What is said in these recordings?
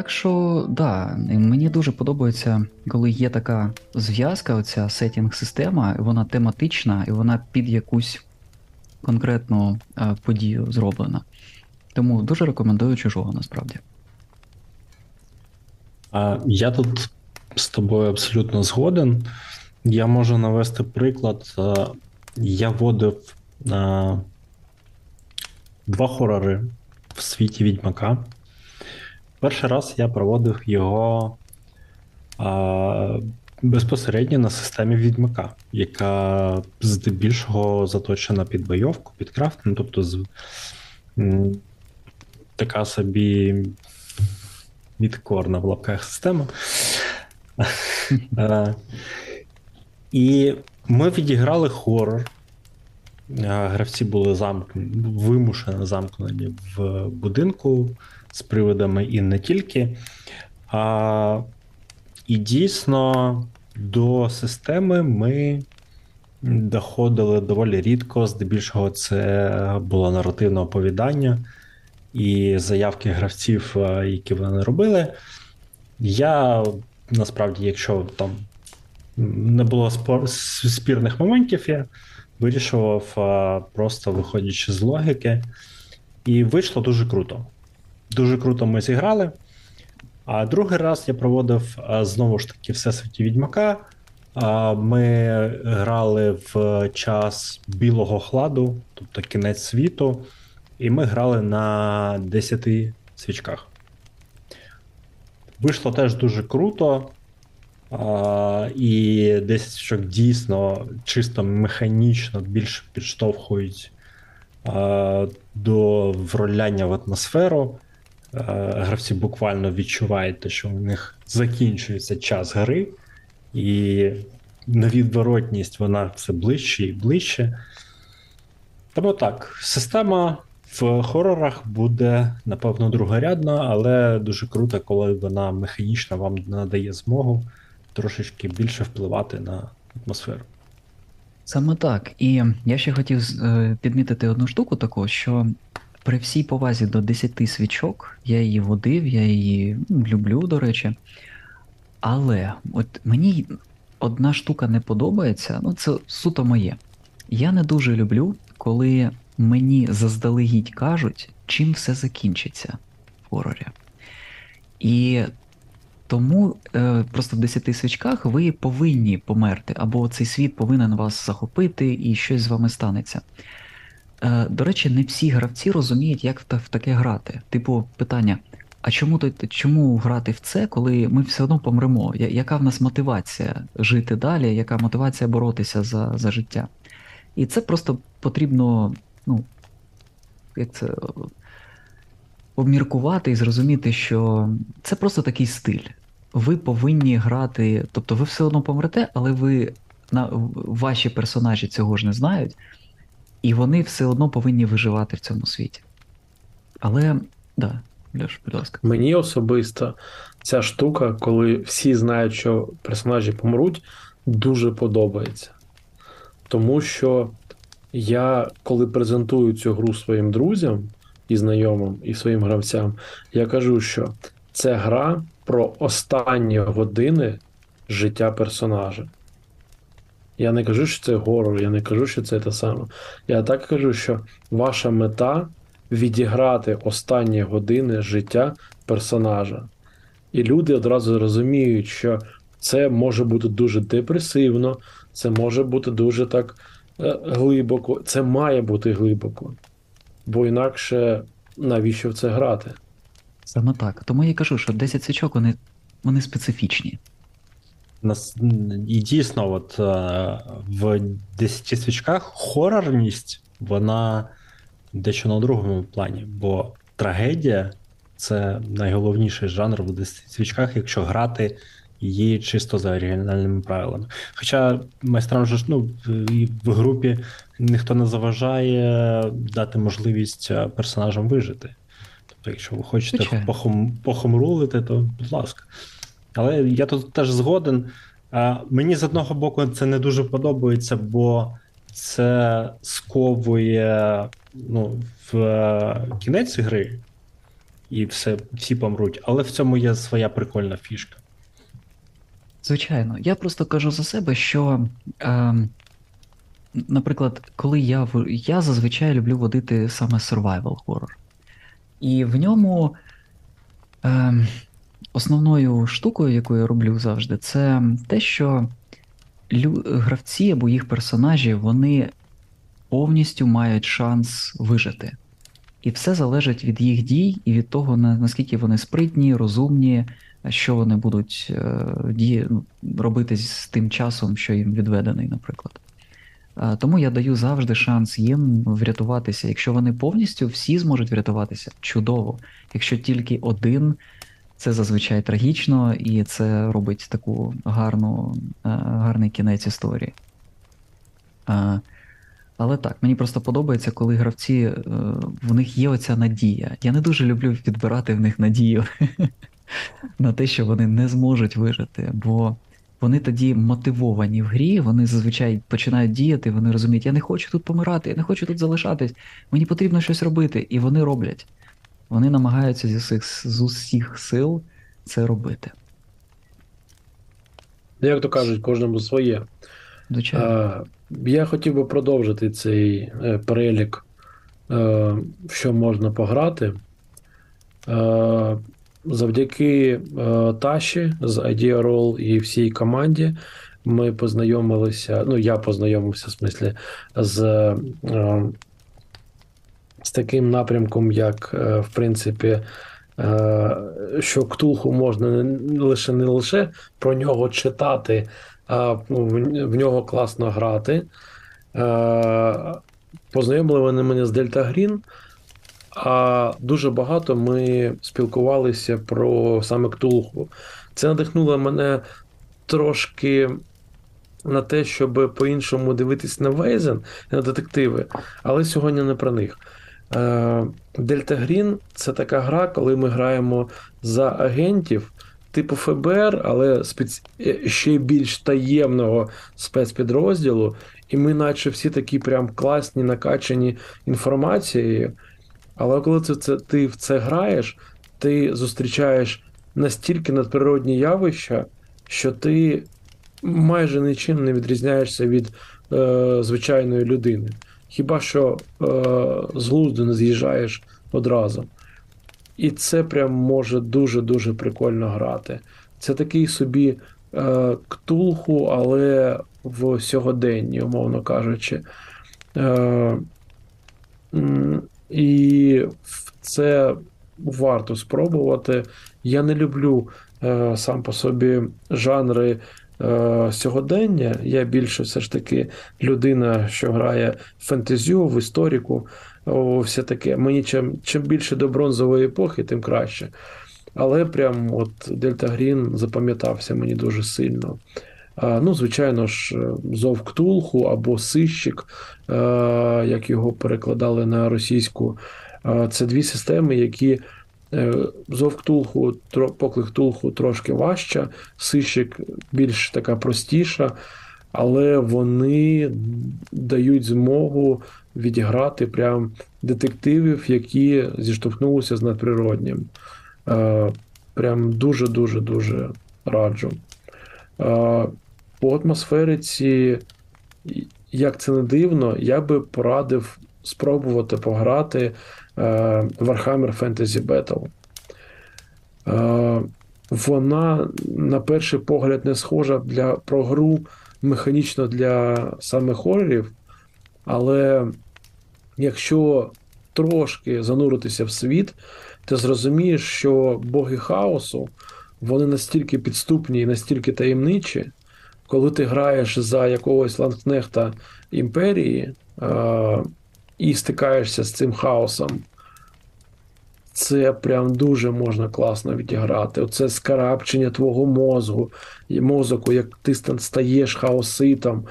Так що, да, мені дуже подобається, коли є така зв'язка, оця сетінг-система, вона тематична і вона під якусь конкретну е, подію зроблена. Тому дуже рекомендую чужого насправді. А Я тут з тобою абсолютно згоден. Я можу навести приклад. Е, я вводив е, два хорори в світі Відьмака. Перший раз я проводив його а, безпосередньо на системі Відьмака, яка здебільшого заточена під бойовку, під крафт, ну, тобто з, м, така собі відкорна в лапках система. Е, І ми відіграли хорор. Е, гравці були замкнені, вимушено замкнені в будинку з приводами і не тільки. А, І дійсно до системи ми доходили доволі рідко, здебільшого, це було наративне оповідання і заявки гравців, які вони робили. Я насправді, якщо там не було спірних моментів, я вирішував просто виходячи з логіки, і вийшло дуже круто. Дуже круто ми зіграли. А другий раз я проводив знову ж таки Всесвіті Відьмака. Ми грали в час білого хладу, тобто кінець світу, і ми грали на 10 свічках. Вийшло теж дуже круто. І 10 свічок дійсно чисто механічно більше підштовхують до вроляння в атмосферу. Е, гравці буквально відчувають, що у них закінчується час гри, і невідворотність вона все ближче і ближче. Тому так, система в хорорах буде, напевно, другорядна, але дуже круто, коли вона механічно вам надає змогу трошечки більше впливати на атмосферу. Саме так. І я ще хотів е, підмітити одну штуку таку, що при всій повазі до 10 свічок, я її водив, я її ну, люблю, до речі. Але от мені одна штука не подобається, ну це суто моє. Я не дуже люблю, коли мені заздалегідь кажуть, чим все закінчиться в хорорі. І тому е, просто в 10 свічках ви повинні померти, або цей світ повинен вас захопити і щось з вами станеться. Е, до речі, не всі гравці розуміють, як в таке грати. Типу, питання: а чому чому грати в це, коли ми все одно помремо? Яка в нас мотивація жити далі, яка мотивація боротися за за життя? І це просто потрібно, ну, як це обміркувати і зрозуміти, що це просто такий стиль. Ви повинні грати, тобто ви все одно помрете, але ви на ваші персонажі цього ж не знають і вони все одно повинні виживати в цьому світі. Але, да, Льош, будь ласка. Мені особисто ця штука, коли всі знають, що персонажі помруть, дуже подобається. Тому що я, коли презентую цю гру своїм друзям і знайомим, і своїм гравцям, я кажу, що це гра про останні години життя персонажа. Я не кажу, що це горор, я не кажу, що це те саме. Я так кажу, що ваша мета відіграти останні години життя персонажа. І люди одразу розуміють, що це може бути дуже депресивно, це може бути дуже так е, глибоко, це має бути глибоко. Бо інакше навіщо в це грати? Саме так. Тому я кажу, що 10 свічок вони, вони специфічні. І дійсно, от в 10 свічках хорорність, вона дещо на другому плані, бо трагедія це найголовніший жанр в 10 свічках, якщо грати її чисто за оригінальними правилами. Хоча майстрам ж ну, в групі ніхто не заважає дати можливість е, персонажам вижити. Тобто, якщо ви хочете похом, похомрулити, то будь ласка. Але я тут теж згоден. Мені з одного боку це не дуже подобається, бо це сковує ну, в кінець гри. і все, всі помруть. Але в цьому є своя прикольна фішка. Звичайно, я просто кажу за себе, що, е, наприклад, коли я я зазвичай люблю водити саме survival horror. І в ньому е, основною штукою, яку я роблю завжди, це те, що гравці або їх персонажі вони повністю мають шанс вижити. І все залежить від їх дій і від того, наскільки вони спритні, розумні, що вони будуть е, дії, ну, робити з тим часом, що їм відведений, наприклад. Тому я даю завжди шанс їм врятуватися. Якщо вони повністю всі зможуть врятуватися, чудово. Якщо тільки один, це зазвичай трагічно, і це робить таку гарну, е, гарний кінець історії. Але так, мені просто подобається, коли гравці, е, в них є оця надія. Я не дуже люблю відбирати в них надію на те, що вони не зможуть вижити, бо вони тоді мотивовані в грі, вони зазвичай починають діяти, вони розуміють, я не хочу тут помирати, я не хочу тут залишатись, мені потрібно щось робити. І вони роблять. Вони намагаються з усіх, з усіх сил це робити. Як то кажуть, кожному своє. Звичайно. Я хотів би продовжити цей е, перелік, е, що можна пограти. Е, завдяки Таші з Idea Roll і всій команді ми познайомилися. Ну, я познайомився в смислі з з таким напрямком, як, в принципі, що Ктулху можна не лише не лише про нього читати, а в нього класно грати. Познайомили вони мене з Дельта Грін, а дуже багато ми спілкувалися про саме Ктулху. Це надихнуло мене трошки на те, щоб по-іншому дивитись на Вейзен на детективи, але сьогодні не про них. Дельта Грін це така гра, коли ми граємо за агентів типу ФБР, але спец... Е, ще більш таємного спецпідрозділу, і ми, наче всі такі прям класні, накачані інформацією. Але коли це, це ти в це граєш, ти зустрічаєш настільки надприродні явища, що ти майже нічим не відрізняєшся від е, звичайної людини. Хіба що е, з глузду не з'їжджаєш одразу. І це прям може дуже-дуже прикольно грати. Це такий собі е, ктулху, але в сьогоденні, умовно кажучи. Е, І це варто спробувати. Я не люблю е, сам по собі жанри. Е, сьогодення я більше все ж таки людина, що грає в фентезю, в історіку, о, все таке. Мені чим чим більше до бронзової епохи, тим краще. Але прям от Дельта Грін запам'ятався мені дуже сильно. Ну, звичайно ж, Зов Ктулху або Сищик, як його перекладали на російську. Це дві системи, які. Е, Зов Ктулху, трошки важча, Сищик більш така простіша, але вони дають змогу відіграти прям детективів, які зіштовхнулися з надприроднім. Е, прям дуже-дуже дуже раджу. Е, по атмосфериці, як це не дивно, я би порадив спробувати пограти Warhammer Fantasy Battle. Вона, на перший погляд, не схожа для, про гру механічно для саме хорорів, але якщо трошки зануритися в світ, ти зрозумієш, що боги хаосу вони настільки підступні і настільки таємничі, коли ти граєш за якогось ланкнехта імперії е- і стикаєшся з цим хаосом. Це прям дуже можна класно відіграти. Оце скарабчення твого мозку, мозоку, як ти стаєш хаоситом,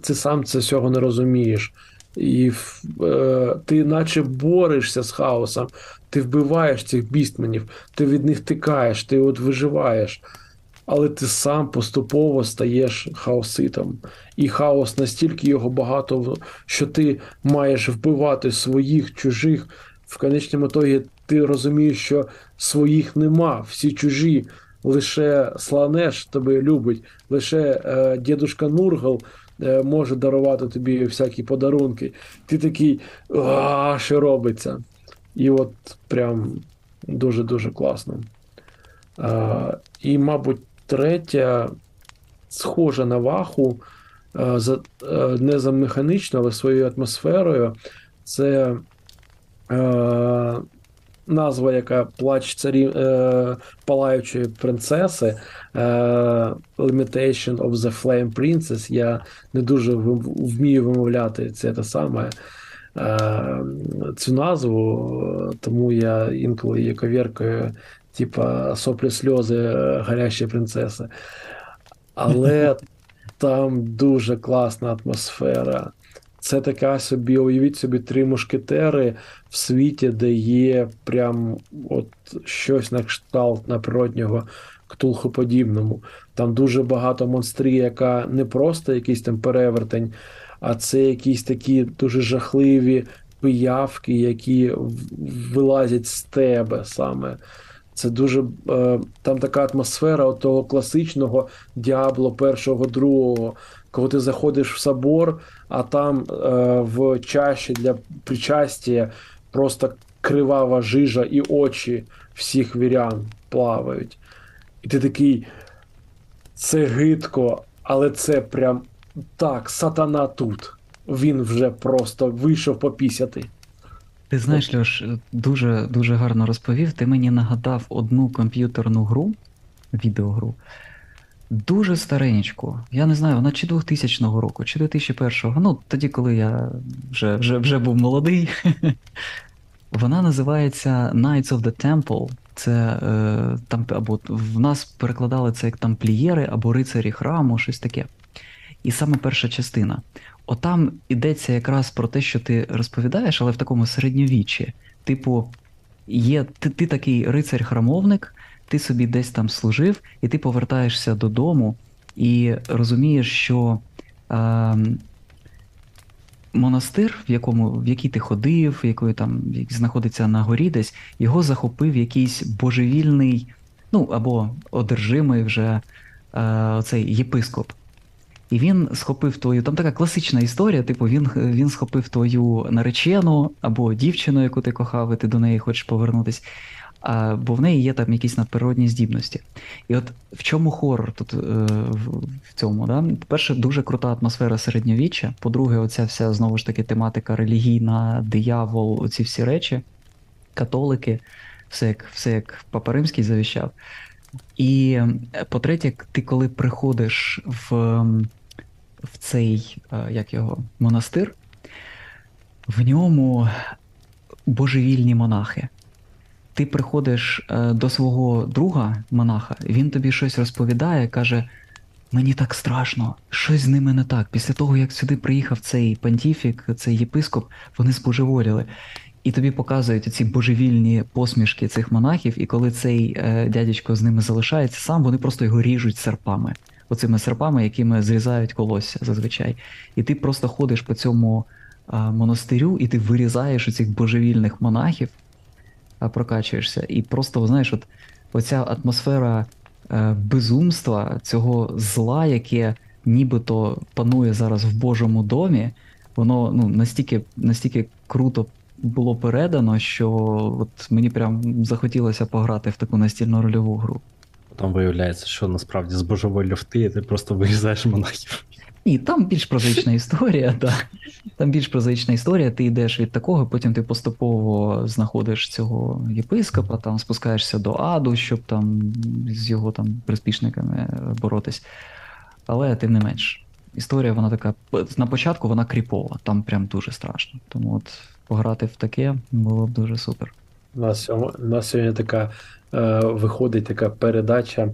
ти сам це всього не розумієш. І е, ти наче борешся з хаосом, ти вбиваєш цих бістменів, ти від них тикаєш, ти от виживаєш. Але ти сам поступово стаєш хаоситом. І хаос настільки його багато, що ти маєш вбивати своїх, чужих. В конечному ітогі ти розумієш, що своїх нема, всі чужі. Лише Сланеш тебе любить, лише е, дідушка Нургал е, може дарувати тобі всякі подарунки. Ти такий, а що робиться? І от прям дуже-дуже класно. Е, і, мабуть, третя, схожа на ваху, е, е, не за механічно, але своєю атмосферою. Це е, назва, яка плач царі е, палаючої принцеси е, Limitation of the Flame Princess. Я не дуже вмію вимовляти це те саме. Е, цю назву, тому я інколи її ковіркою, типа соплі сльози гарячої принцеси. Але там дуже класна атмосфера. Це така собі, уявіть собі, три мушкетери в світі, де є прям от щось на кшталт на природнього ктулхоподібному. Там дуже багато монстрів, яка не просто якийсь там перевертень, а це якісь такі дуже жахливі пиявки, які вилазять з тебе саме. Це дуже е, там така атмосфера того класичного діабло першого, другого. Коли ти заходиш в собор, а там е, в чаші для причастя просто кривава жижа і очі всіх вірян плавають. І ти такий, це гидко, але це прям так, сатана тут. Він вже просто вийшов попісяти. Ти знаєш, Льош, дуже дуже гарно розповів. Ти мені нагадав одну комп'ютерну гру, відеогру, дуже стареньку. Я не знаю, вона чи 2000 року, чи 2001-го. Ну, тоді, коли я вже вже, вже був молодий. Вона називається Knights of the Temple. Це е, там або в нас перекладали це як тамплієри або рицарі храму, щось таке. І саме перша частина. Отам ідеться якраз про те, що ти розповідаєш, але в такому середньовіччі. Типу, є ти, ти такий рицар-храмовник, ти собі десь там служив, і ти повертаєшся додому і розумієш, що е, монастир, в якому, в який ти ходив, який там знаходиться на горі десь, його захопив якийсь божевільний, ну або одержимий вже е, цей єпископ. І він схопив твою. Там така класична історія, типу, він він схопив твою наречену або дівчину, яку ти кохав, і ти до неї хочеш повернутися. А, Бо в неї є там якісь надприродні здібності. І от в чому хорор тут е, в цьому? Да? По-перше, дуже крута атмосфера середньовіччя. По-друге, оця вся знову ж таки тематика релігійна, диявол, оці всі речі, католики, все як все як Папа Римський завіщав. І е, по-третє, ти коли приходиш в в цей е, як його, монастир, в ньому божевільні монахи. Ти приходиш е, до свого друга монаха, він тобі щось розповідає, каже: Мені так страшно, щось з ними не так. Після того, як сюди приїхав цей понтифік, цей єпископ, вони збожеволіли. І тобі показують ці божевільні посмішки цих монахів, і коли цей е, дядечко з ними залишається сам, вони просто його ріжуть серпами, оцими серпами, якими зрізають колосся зазвичай. І ти просто ходиш по цьому е, монастирю, і ти вирізаєш оцих божевільних монахів, е, прокачуєшся, і просто знаєш, от оця атмосфера е, безумства, цього зла, яке нібито панує зараз в Божому домі, воно ну настільки, настільки круто було передано, що от мені прям захотілося пограти в таку настільну рольову гру. Там виявляється, що насправді з божової люфти ти просто вирізаєш монахів. Ні, там більш прозаїчна історія, так. Там більш прозаїчна історія, ти йдеш від такого, потім ти поступово знаходиш цього єпископа, там спускаєшся до аду, щоб там з його там приспішниками боротись. Але тим не менш, історія вона така. На початку вона кріпова, там прям дуже страшно. Тому от пограти в таке було б дуже супер. У нас у нас сьогодні така е, виходить така передача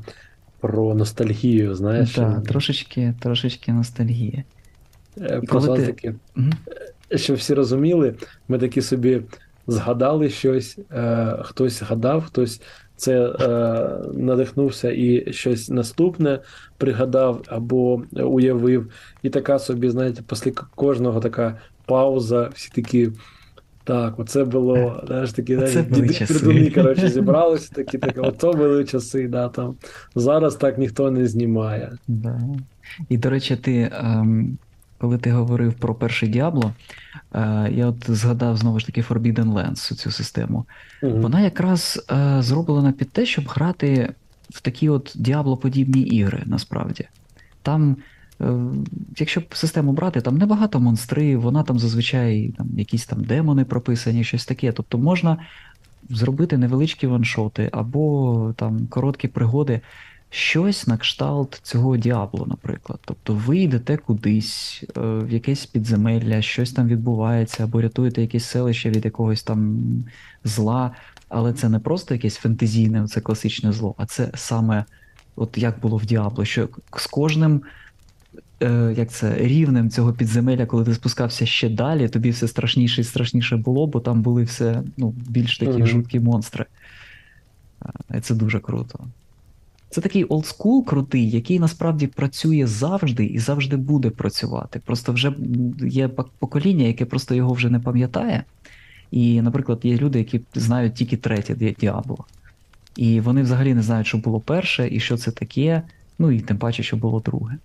про ностальгію, знаєш? Так, трошечки трошечки ностальгії. Е, ти... таки, угу. Щоб всі розуміли, ми такі собі згадали щось, е, хтось згадав, хтось це е, надихнувся і щось наступне пригадав або уявив. І така собі, знаєте, після кожного така пауза, всі такі Так, оце було, знаєш, такі діди коротше, зібралися, такі, такі, ото були часи, да, там. Зараз так ніхто не знімає. Да. І, до речі, ти, ем, коли ти говорив про перший Діабло, е, я от згадав знову ж таки Forbidden Lands, цю систему. Мгм. Вона якраз е, зроблена під те, щоб грати в такі от Діабло-подібні ігри, насправді. Там, якщо систему брати, там небагато монстрів, вона там зазвичай там, якісь там демони прописані, щось таке. Тобто можна зробити невеличкі ваншоти або там короткі пригоди, щось на кшталт цього Діабло, наприклад. Тобто ви йдете кудись, е, в якесь підземелля, щось там відбувається, або рятуєте якесь селище від якогось там зла. Але це не просто якесь фентезійне, це класичне зло, а це саме, от як було в Діабло, що з кожним е, як це, рівнем цього підземелля, коли ти спускався ще далі, тобі все страшніше і страшніше було, бо там були все ну, більш такі Мгм. жуткі монстри. Е, І це дуже круто. Це такий олдскул крутий, який насправді працює завжди і завжди буде працювати. Просто вже є покоління, яке просто його вже не пам'ятає. І, наприклад, є люди, які знають тільки третє Діабло. І вони взагалі не знають, що було перше і що це таке, ну і тим паче, що було друге.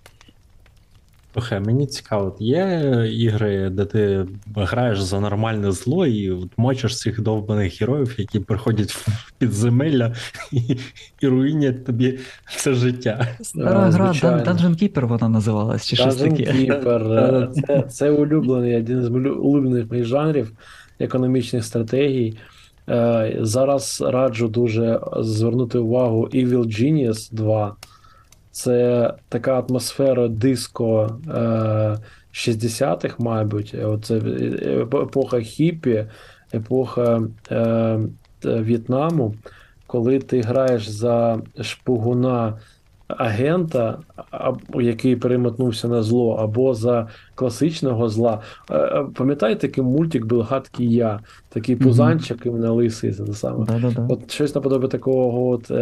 Слухай, мені цікаво, є ігри, де ти граєш за нормальне зло і от мочиш цих довбаних героїв, які приходять в підземелля і, і руїнять тобі це життя. Стара Е, гра. Dun- Dungeon Keeper вона називалась, чи щось таке. Keeper, е, це, це улюблений, один з улюблених моїх жанрів економічних стратегій. Е, Зараз раджу дуже звернути увагу Evil Genius 2. Це така атмосфера диско е, 60-х, мабуть. Оце е, епоха хіпі, епоха е, В'єтнаму, коли ти граєш за шпигуна агента, який перемотнувся на зло, або за класичного зла. Е, е, Пам'ятаєте, такий мультик був гадкий я, такий пузанчик і на лисий це саме. Да-да-да. От щось наподобає такого от е,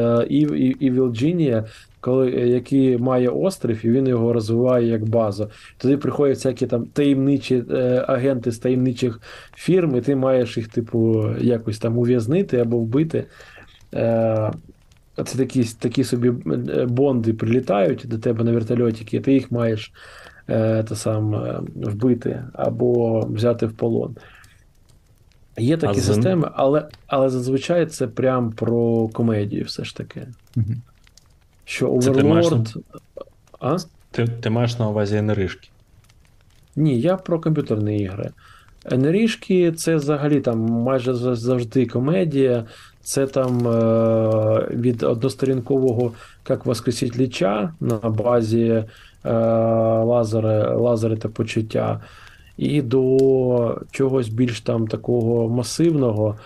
Evil Genie, коли, е, який має острів, і він його розвиває як базу. Туди приходять всякі там таємничі е, агенти з таємничих фірм, і ти маєш їх, типу, якось там ув'язнити або вбити. Е, це такі, такі собі е, бонди прилітають до тебе на вертольотики, і ти їх маєш е, те сам, е, вбити або взяти в полон. Є такі А системи, але, але зазвичай це прям про комедію, все ж таки. Мгм. Що Це ти маєш Overlord. А? Ти, ти маєш на увазі енеришки. Ні, я про комп'ютерні ігри. Енерішки це взагалі там майже завжди комедія. Це там е, від односторінкового як воскресіть ліча на базі е, лазери, лазери та почуття, і до чогось більш там такого масивного.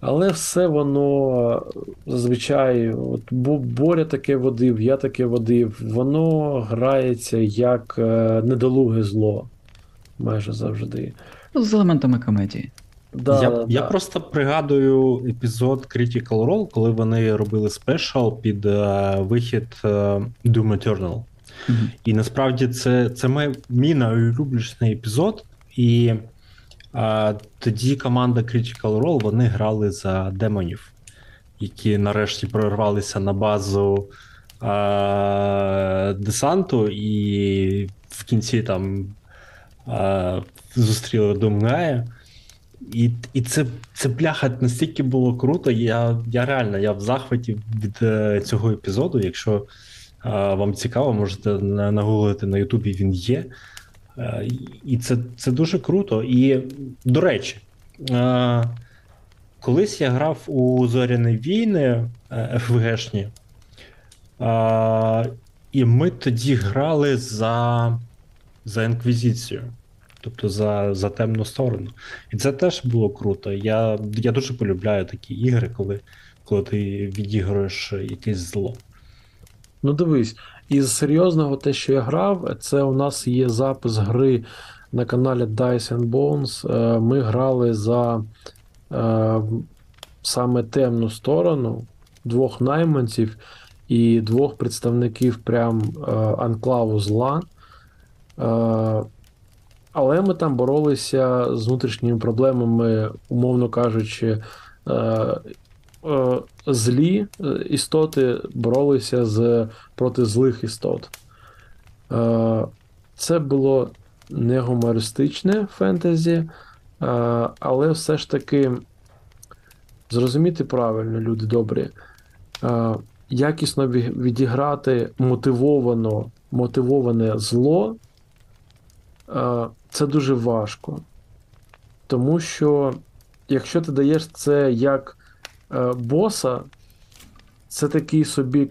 Але все воно зазвичай, от Бо- Боря таке водив, я таке водив, воно грається як е, недолуге зло. Майже завжди. Ну, З елементами комедії. Да, я, да, я да. просто пригадую епізод Critical Role, коли вони робили спешал під е, вихід е, Doom Eternal. Мгм. І насправді це, це мій, мій найулюбленіший епізод. І тоді команда Critical Role вони грали за демонів, які нарешті прорвалися на базу а, десанту, і в кінці там а, зустріли Думгая. І, і це, це бляха настільки було круто. Я, я реально я в захваті від е, цього епізоду. Якщо а, вам цікаво, можете нагуглити на Ютубі він є. Е, І це, це дуже круто. І, до речі, е, колись я грав у Зоряні війни е, ФВГшні, і ми тоді грали за, за Інквізицію, тобто за, за темну сторону. І це теж було круто. Я, я дуже полюбляю такі ігри, коли, коли ти відіграєш якесь зло. Ну дивись, із серйозного те, що я грав, це у нас є запис гри на каналі Dice and Bones. Е, Ми грали за е, саме темну сторону двох найманців і двох представників прям е, анклаву зла. Е, але ми там боролися з внутрішніми проблемами, умовно кажучи, е, злі істоти боролися з проти злих істот. Е, це було не гумористичне фентезі, але все ж таки зрозуміти правильно, люди добрі, якісно відіграти мотивовано, мотивоване зло. Це дуже важко. Тому що, якщо ти даєш це як е, боса, це такий собі,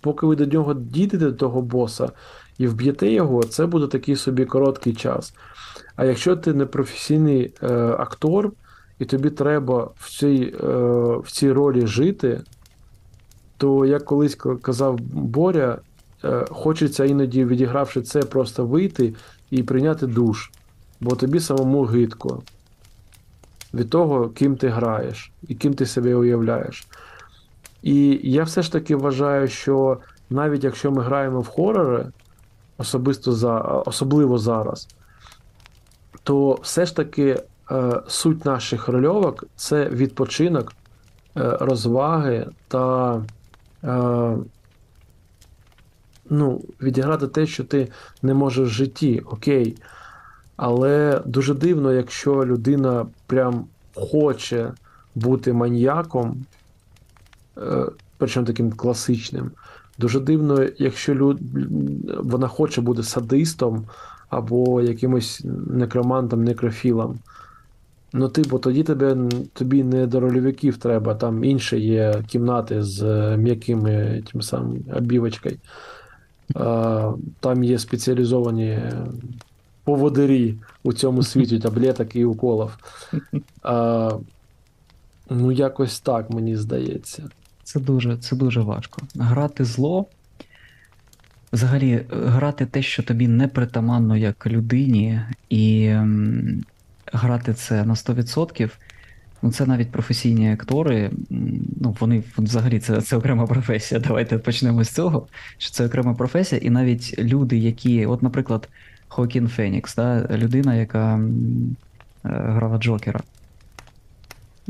поки ви до нього дійдете до того боса і вб'єте його, це буде такий собі короткий час. А якщо ти не професійний е, актор, і тобі треба в цій, е, в цій ролі жити, то як колись казав Боря, е, хочеться іноді, відігравши це, просто вийти і прийняти душ, бо тобі самому гидко від того, ким ти граєш і ким ти себе уявляєш. І я все ж таки вважаю, що навіть якщо ми граємо в хорори, особисто за, особливо зараз, то все ж таки е, суть наших рольовок це відпочинок, е, розваги та е, ну, відіграти те, що ти не можеш в житті, окей. Але дуже дивно, якщо людина прям хоче бути маньяком, е, причому таким класичним. Дуже дивно, якщо люд... вона хоче бути садистом або якимось некромантом, некрофілом. Ну, типу, тоді тебе, тобі не до рольовиків треба, там інші є кімнати з м'якими тим самим обівочкою. Там є спеціалізовані поводирі у цьому світі таблеток і уколів. А, Ну, якось так, мені здається. Це дуже це дуже важко. Грати зло. Взагалі, грати те, що тобі не притаманно як людині, і м, грати це на 100%. Ну, це навіть професійні актори, ну вони взагалі це це окрема професія. Давайте почнемо з цього. Що це окрема професія, і навіть люди, які, от, наприклад, Хокін Фенікс, да, людина, яка е, грала Джокера.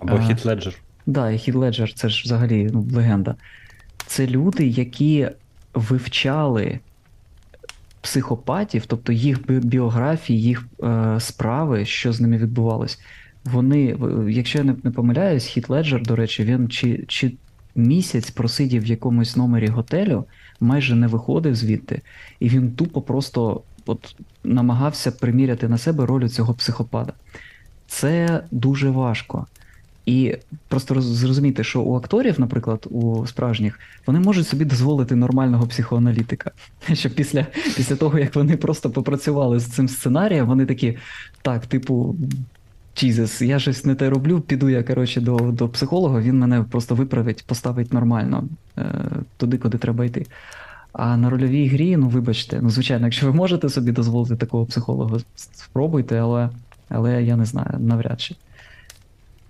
Або Хіт Леджер. Так, да, і Хіт Леджер це ж взагалі ну, легенда. Це люди, які вивчали психопатів, тобто їх біографії, їх е, справи, що з ними відбувалось. Вони, якщо я не, не помиляюсь, Хіт Леджер, до речі, він чи, чи місяць просидів в якомусь номері готелю, майже не виходив звідти, і він тупо просто от намагався приміряти на себе роль цього психопада. Це дуже важко. І просто зрозуміти, що у акторів, наприклад, у справжніх, вони можуть собі дозволити нормального психоаналітика. Що після після того, як вони просто попрацювали з цим сценарієм, вони такі, так, типу, Jesus, я щось не те роблю, піду я коротше, до до психолога, він мене просто виправить, поставить нормально е, туди, куди треба йти. А на рольовій грі, ну вибачте, ну звичайно, якщо ви можете собі дозволити такого психолога, спробуйте, але але я не знаю, навряд чи.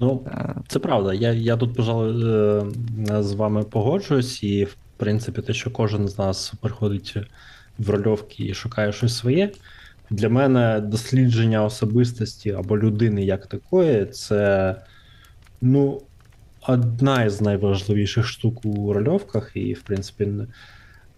Ну, е, це правда. Я я тут, пожалуй, е, з вами погоджуюсь, і, в принципі, те, що кожен з нас приходить в рольовки і шукає щось своє. Для мене дослідження особистості або людини як такої, це ну, одна із найважливіших штук у рольовках, і, в принципі,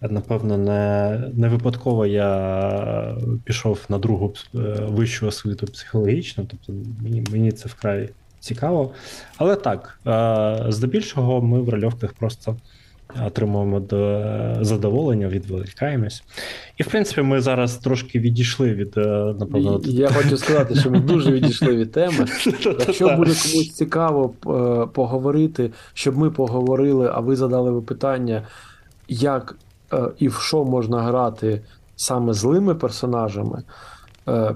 напевно, не не випадково я пішов на другу е, вищу освіту психологічну, тобто мені, мені це вкрай цікаво. Але так, е, здебільшого, ми в рольовках просто отримуємо до задоволення, відволікаємось. І в принципі, ми зараз трошки відійшли від е, напевно. Я хочу сказати, що ми дуже відійшли від теми. Якщо буде комусь цікаво е, поговорити, щоб ми поговорили, а ви задали питання, як е, і в що можна грати саме злими персонажами.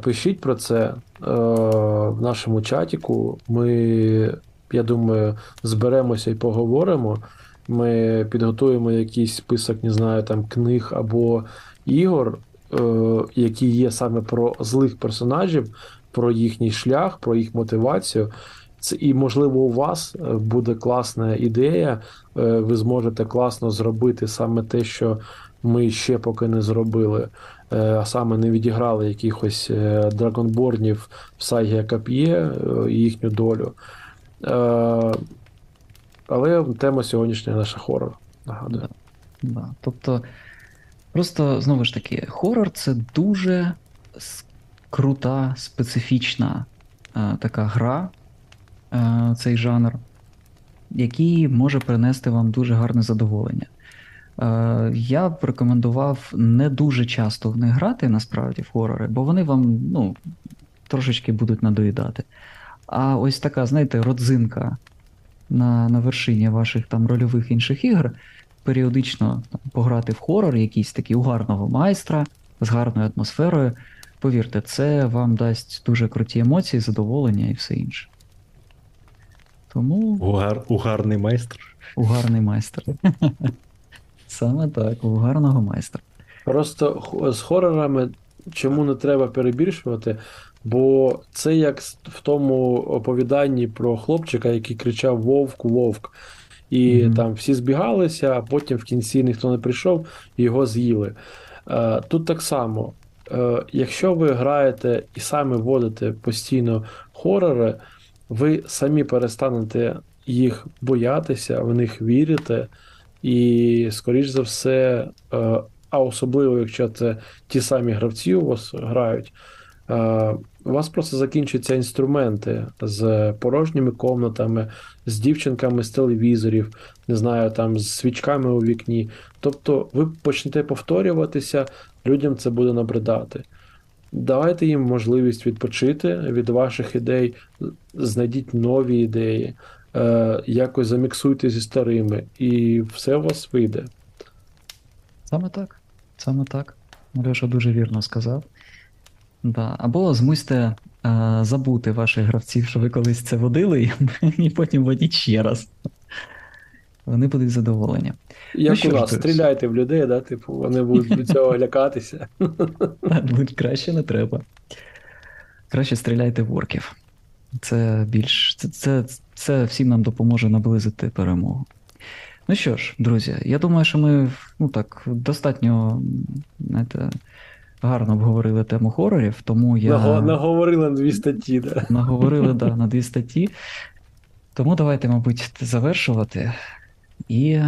Пишіть про це в нашому чатіку. Ми, я думаю, зберемося і поговоримо. Ми підготуємо якийсь список, не знаю, там книг або ігор, е, які є саме про злих персонажів, про їхній шлях, про їх мотивацію. Це і, можливо, у вас е, буде класна ідея, е, ви зможете класно зробити саме те, що ми ще поки не зробили, е, а саме не відіграли якихось драгонборнів в Сагі Кап'є, е, і їхню долю. Але тема сьогоднішня наша хорор. Нагадую. Да. Тобто, просто знову ж таки, хорор це дуже крута, специфічна така гра, е, цей жанр, який може принести вам дуже гарне задоволення. Е, я б рекомендував не дуже часто в них грати, насправді, в хорори, бо вони вам ну, трошечки будуть надоїдати. А ось така, знаєте, родзинка на, на вершині ваших там рольових інших ігр періодично там, пограти в хорор, якийсь такий у гарного майстра з гарною атмосферою. Повірте, це вам дасть дуже круті емоції, задоволення і все інше. Тому Угар, угарний майстер. у гарний майстер. Саме так, у гарного майстра. Просто з хорорами чому не треба перебільшувати, бо це як в тому оповіданні про хлопчика, який кричав Вовк, Вовк. І Мгм. там всі збігалися, а потім в кінці ніхто не прийшов і його з'їли. Е, Тут так само, е, якщо ви граєте і самі вводите постійно хорори, ви самі перестанете їх боятися, в них вірите, і, скоріш за все, е, а особливо, якщо це ті самі гравці у вас грають, е, у вас просто закінчаться інструменти з порожніми комнатами, з дівчинками з телевізорів, не знаю, там з свічками у вікні. Тобто ви почнете повторюватися, людям це буде набридати. Давайте їм можливість відпочити від ваших ідей, знайдіть нові ідеї, е, якось заміксуйте зі старими, і все у вас вийде. Саме так. Саме так. Льоша дуже вірно сказав. Да. Або змусьте е, забути ваших гравців, що ви колись це водили, і потім водіть ще раз. Вони будуть задоволені. Як що у нас, стріляйте в людей, да, типу, вони будуть від цього лякатися. Ну, краще не треба. Краще стріляйте в орків. Це більш. Це, це, це всім нам допоможе наблизити перемогу. Ну що ж, друзі, я думаю, що ми ну так, достатньо знаєте, гарно обговорили тему хорорів, тому я. Наговорили на дві статті. Да. Наговорили да, на дві статті. Тому давайте, мабуть, завершувати. І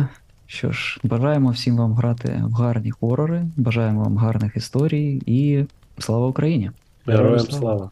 що ж, бажаємо всім вам грати в гарні хорори, бажаємо вам гарних історій і слава Україні! Героям слава.